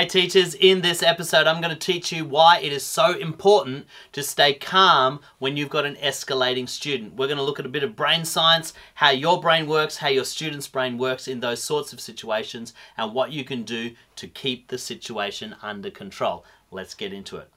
Hey teachers, in this episode I'm going to teach you why it is so important to stay calm when you've got an escalating student. We're going to look at a bit of brain science, how your brain works, how your student's brain works in those sorts of situations, and what you can do to keep the situation under control. Let's get into it.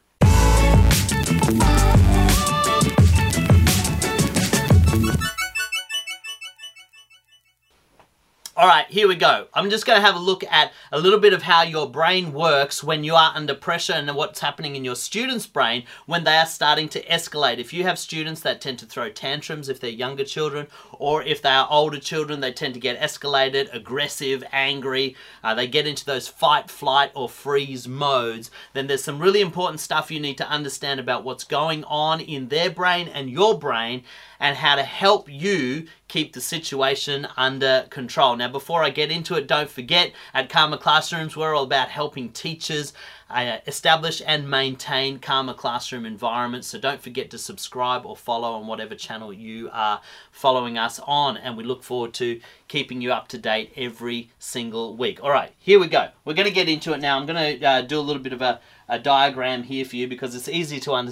All right, here we go. I'm just going to have a look at a little bit of how your brain works when you are under pressure and what's happening in your student's brain when they are starting to escalate. If you have students that tend to throw tantrums if they're younger children, or if they are older children, they tend to get escalated, aggressive, angry, uh, they get into those fight, flight, or freeze modes, then there's some really important stuff you need to understand about what's going on in their brain and your brain and how to help you keep the situation under control. Now, before I get into it, don't forget at Calmer Classrooms, we're all about helping teachers uh, establish and maintain calmer classroom environments. So don't forget to subscribe or follow on whatever channel you are following us on. And we look forward to keeping you up to date every single week. All right, here we go. We're going to get into it now. I'm going to uh, do a little bit of a a diagram here for you because it's easy to under,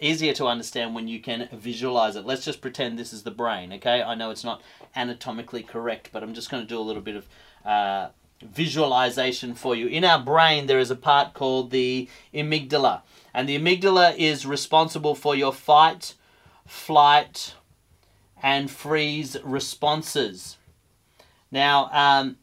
easier to understand when you can visualize it. Let's just pretend this is the brain, okay? I know it's not anatomically correct, but I'm just going to do a little bit of uh, visualization for you. In our brain, there is a part called the amygdala, and the amygdala is responsible for your fight, flight, and freeze responses. Now, um,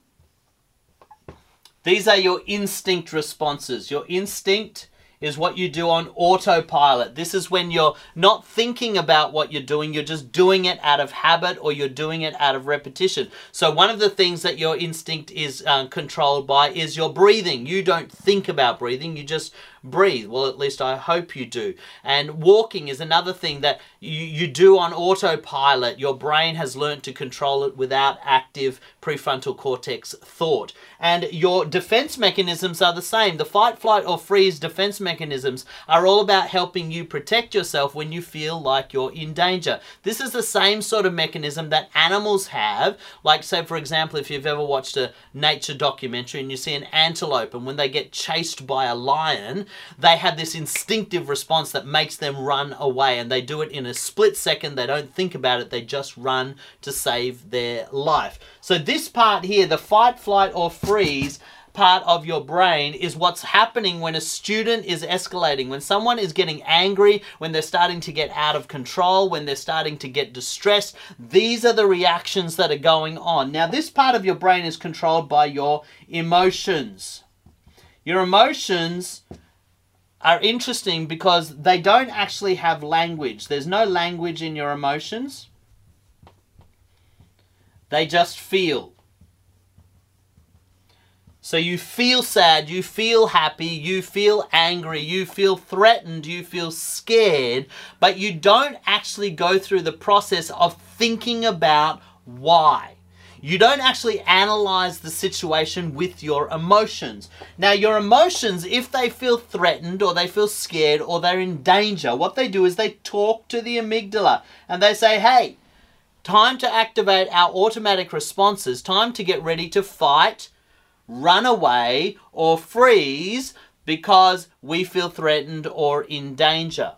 these are your instinct responses. Your instinct is what you do on autopilot. This is when you're not thinking about what you're doing, you're just doing it out of habit or you're doing it out of repetition. So, one of the things that your instinct is uh, controlled by is your breathing. You don't think about breathing, you just breathe. Well, at least I hope you do. And walking is another thing that you, you do on autopilot. Your brain has learned to control it without active prefrontal cortex thought. And your defense mechanisms are the same. The fight, flight, or freeze defense mechanisms are all about helping you protect yourself when you feel like you're in danger. This is the same sort of mechanism that animals have. Like, say, for example, if you've ever watched a nature documentary and you see an antelope, and when they get chased by a lion, they have this instinctive response that makes them run away and they do it in a split second. They don't think about it, they just run to save their life. So, this part here, the fight, flight, or freeze, part of your brain is what's happening when a student is escalating, when someone is getting angry, when they're starting to get out of control, when they're starting to get distressed. These are the reactions that are going on. Now, this part of your brain is controlled by your emotions. Your emotions are interesting because they don't actually have language. There's no language in your emotions. They just feel. So you feel sad, you feel happy, you feel angry, you feel threatened, you feel scared, but you don't actually go through the process of thinking about why. You don't actually analyze the situation with your emotions. Now, your emotions, if they feel threatened or they feel scared or they're in danger, what they do is they talk to the amygdala and they say, hey, time to activate our automatic responses, time to get ready to fight, run away, or freeze because we feel threatened or in danger.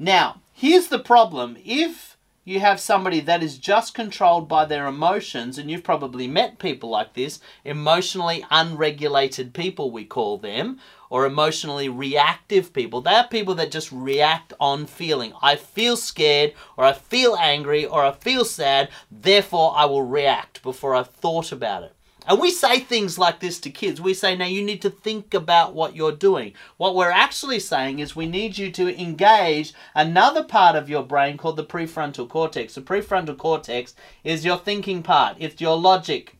Now, here's the problem. If you have somebody that is just controlled by their emotions, and you've probably met people like this emotionally unregulated people, we call them, or emotionally reactive people. They are people that just react on feeling. I feel scared, or I feel angry, or I feel sad, therefore I will react before I've thought about it. And we say things like this to kids. We say, now you need to think about what you're doing. What we're actually saying is we need you to engage another part of your brain called the prefrontal cortex. The prefrontal cortex is your thinking part, it's your logic.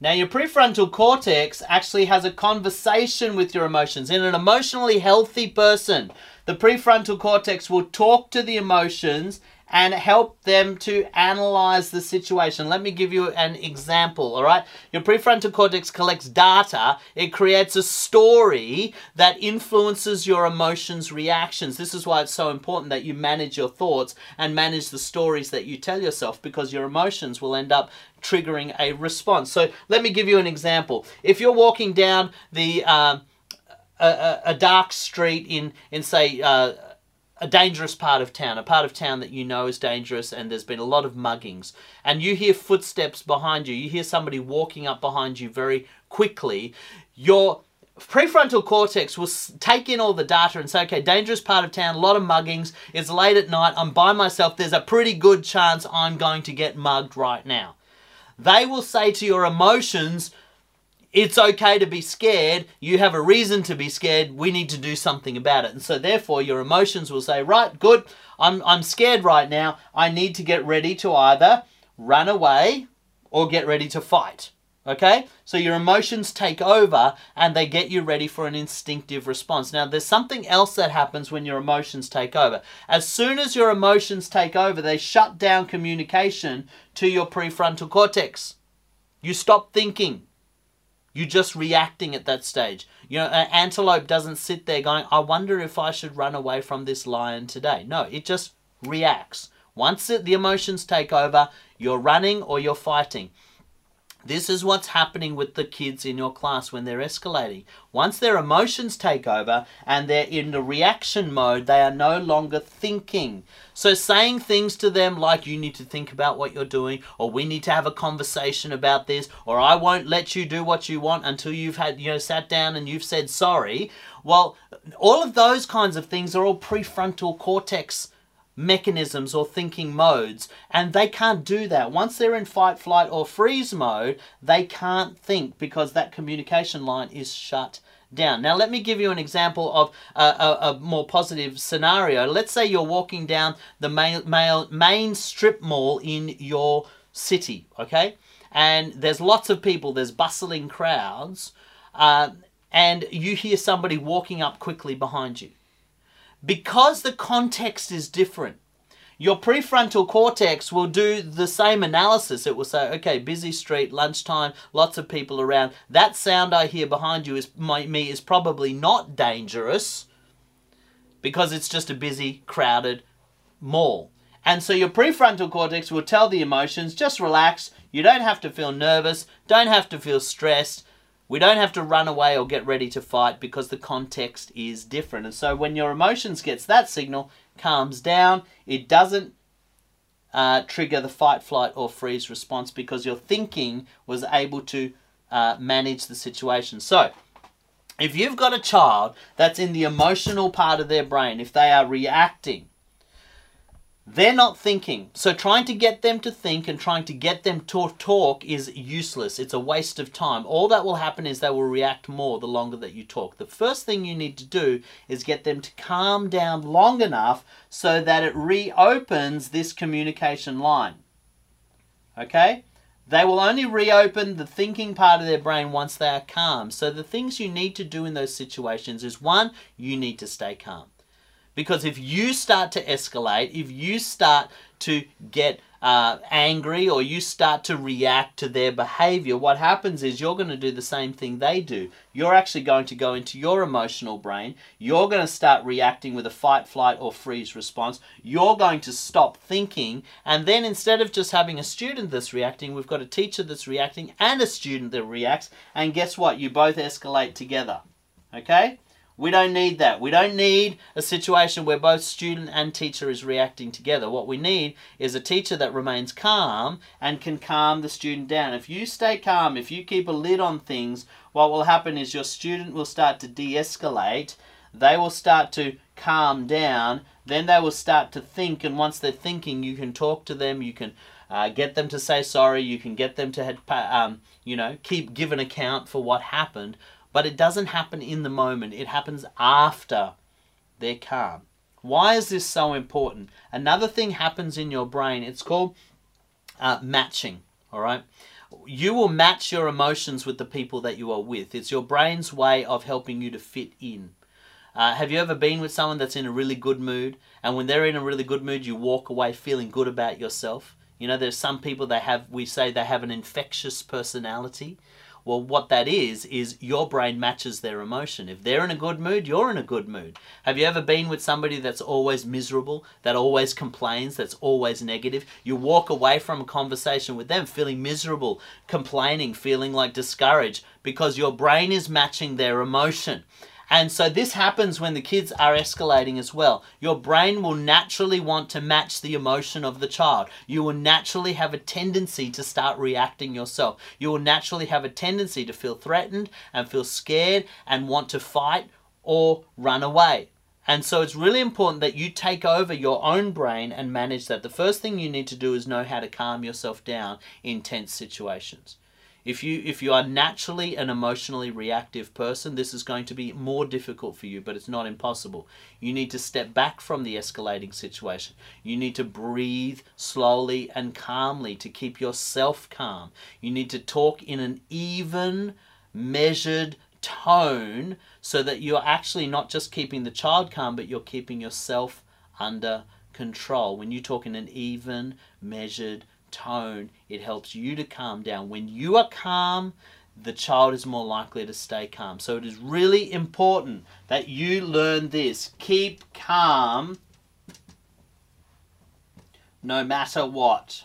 Now, your prefrontal cortex actually has a conversation with your emotions. In an emotionally healthy person, the prefrontal cortex will talk to the emotions and help them to analyze the situation. Let me give you an example, all right? Your prefrontal cortex collects data, it creates a story that influences your emotions, reactions. This is why it's so important that you manage your thoughts and manage the stories that you tell yourself because your emotions will end up triggering a response. So let me give you an example. If you're walking down the uh, a, a, dark street in in say uh, a dangerous part of town, a part of town that you know is dangerous, and there's been a lot of muggings, and you hear footsteps behind you, you hear somebody walking up behind you very quickly, your prefrontal cortex will take in all the data and say, okay, dangerous part of town, a lot of muggings, it's late at night, I'm by myself, there's a pretty good chance I'm going to get mugged right now. They will say to your emotions, it's okay to be scared. You have a reason to be scared. We need to do something about it. And so therefore your emotions will say, right, good, I'm, I'm scared right now. I need to get ready to either run away or get ready to fight. Okay? So your emotions take over and they get you ready for an instinctive response. Now, there's something else that happens when your emotions take over. As soon as your emotions take over, they shut down communication to your prefrontal cortex. You stop thinking. You're just reacting at that stage. You know, an antelope doesn't sit there going, I wonder if I should run away from this lion today. No, it just reacts. Once it, the emotions take over, you're running or you're fighting. This is what's happening with the kids in your class when they're escalating. Once their emotions take over and they're in the reaction mode, they are no longer thinking. So saying things to them like you need to think about what you're doing or we need to have a conversation about this or I won't let you do what you want until you've had you know sat down and you've said sorry. Well, all of those kinds of things are all prefrontal cortex mechanisms or thinking modes and they can't do that. Once they're in fight flight or freeze mode they can't think because that communication line is shut down. Now let me give you an example of a, a, more positive scenario. Let's say you're walking down the main, main, main strip mall in your city okay? And there's lots of people there's bustling crowds uh, and you hear somebody walking up quickly behind you because the context is different, your prefrontal cortex will do the same analysis. It will say, okay, busy street, lunchtime, lots of people around. That sound I hear behind you is my, me is probably not dangerous because it's just a busy, crowded mall. And so your prefrontal cortex will tell the emotions, just relax. You don't have to feel nervous, don't have to feel stressed. We don't have to run away or get ready to fight because the context is different. And so when your emotions gets that signal, calms down, it doesn't uh, trigger the fight, flight, or freeze response because your thinking was able to uh, manage the situation. So, if you've got a child that's in the emotional part of their brain, if they are reacting, they're not thinking. So trying to get them to think and trying to get them to talk is useless. It's a waste of time. All that will happen is they will react more the longer that you talk. The first thing you need to do is get them to calm down long enough so that it reopens this communication line. Okay? They will only reopen the thinking part of their brain once they are calm. So the things you need to do in those situations is one, you need to stay calm. Because if you start to escalate, if you start to get uh, angry or you start to react to their behavior, what happens is you're going to do the same thing they do. You're actually going to go into your emotional brain. You're going to start reacting with a fight, flight, or freeze response. You're going to stop thinking. And then instead of just having a student that's reacting, we've got a teacher that's reacting and a student that reacts. And guess what? You both escalate together. Okay? We don't need that. We don't need a situation where both student and teacher is reacting together. What we need is a teacher that remains calm and can calm the student down. If you stay calm, if you keep a lid on things, what will happen is your student will start to de-escalate. They will start to calm down. Then they will start to think. And once they're thinking, you can talk to them. You can uh, get them to say sorry. You can get them to, um, you know, keep give an account for what happened. But it doesn't happen in the moment, it happens after they're calm. Why is this so important? Another thing happens in your brain, it's called uh, matching, all right? You will match your emotions with the people that you are with. It's your brain's way of helping you to fit in. Uh, have you ever been with someone that's in a really good mood, and when they're in a really good mood, you walk away feeling good about yourself? You know, there's some people they have. We say they have an infectious personality. Well, what that is, is your brain matches their emotion. If they're in a good mood, you're in a good mood. Have you ever been with somebody that's always miserable, that always complains, that's always negative? You walk away from a conversation with them feeling miserable, complaining, feeling like discouraged because your brain is matching their emotion. And so this happens when the kids are escalating as well. Your brain will naturally want to match the emotion of the child. You will naturally have a tendency to start reacting yourself. You will naturally have a tendency to feel threatened and feel scared and want to fight or run away. And so it's really important that you take over your own brain and manage that. The first thing you need to do is know how to calm yourself down in tense situations. If you if you are naturally an emotionally reactive person, this is going to be more difficult for you, but it's not impossible. You need to step back from the escalating situation. You need to breathe slowly and calmly to keep yourself calm. You need to talk in an even, measured tone so that you're actually not just keeping the child calm, but you're keeping yourself under control. When you talk in an even, measured tone, it helps you to calm down. When you are calm, the child is more likely to stay calm. So it is really important that you learn this. Keep calm no matter what.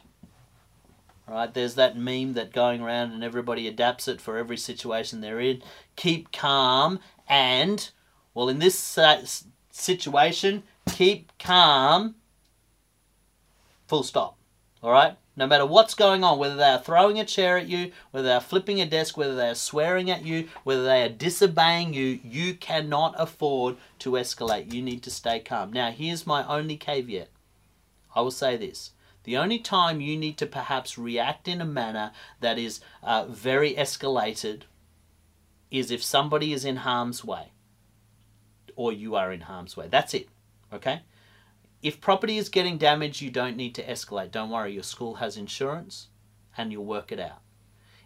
Right? There's that meme that going around and everybody adapts it for every situation they're in. Keep calm and well in this situation, keep calm full stop. All right? No matter what's going on, whether they are throwing a chair at you, whether they are flipping a desk, whether they are swearing at you, whether they are disobeying you, you cannot afford to escalate. You need to stay calm. Now, here's my only caveat. I will say this. The only time you need to perhaps react in a manner that is uh, very escalated is if somebody is in harm's way or you are in harm's way. That's it. Okay? If property is getting damaged, you don't need to escalate. Don't worry, your school has insurance and you'll work it out.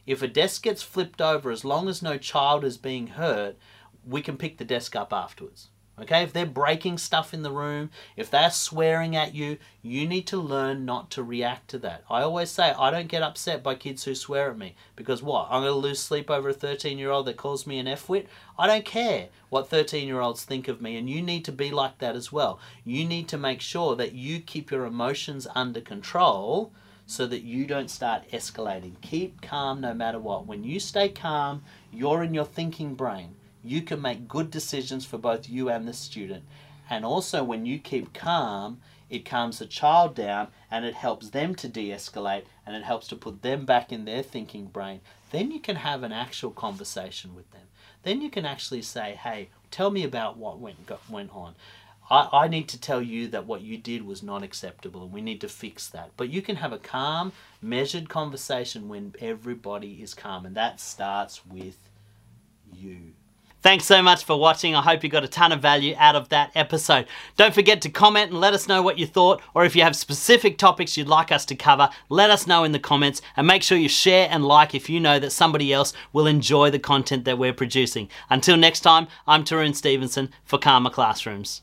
If a desk gets flipped over, as long as no child is being hurt, we can pick the desk up afterwards. Okay, if they're breaking stuff in the room, if they're swearing at you, you need to learn not to react to that. I always say I don't get upset by kids who swear at me because what? I'm going to lose sleep over a 13 year old that calls me an F wit? I don't care what 13 year olds think of me, and you need to be like that as well. You need to make sure that you keep your emotions under control so that you don't start escalating. Keep calm no matter what. When you stay calm, you're in your thinking brain you can make good decisions for both you and the student. And also, when you keep calm, it calms the child down and it helps them to de escalate and it helps to put them back in their thinking brain. Then you can have an actual conversation with them. Then you can actually say, hey, tell me about what went, got, went on. I, I need to tell you that what you did was not acceptable and we need to fix that. But you can have a calm, measured conversation when everybody is calm, and that starts with you. Thanks so much for watching. I hope you got a ton of value out of that episode. Don't forget to comment and let us know what you thought, or if you have specific topics you'd like us to cover, let us know in the comments, and make sure you share and like if you know that somebody else will enjoy the content that we're producing. Until next time, I'm Tarun Stevenson for Calmer Classrooms.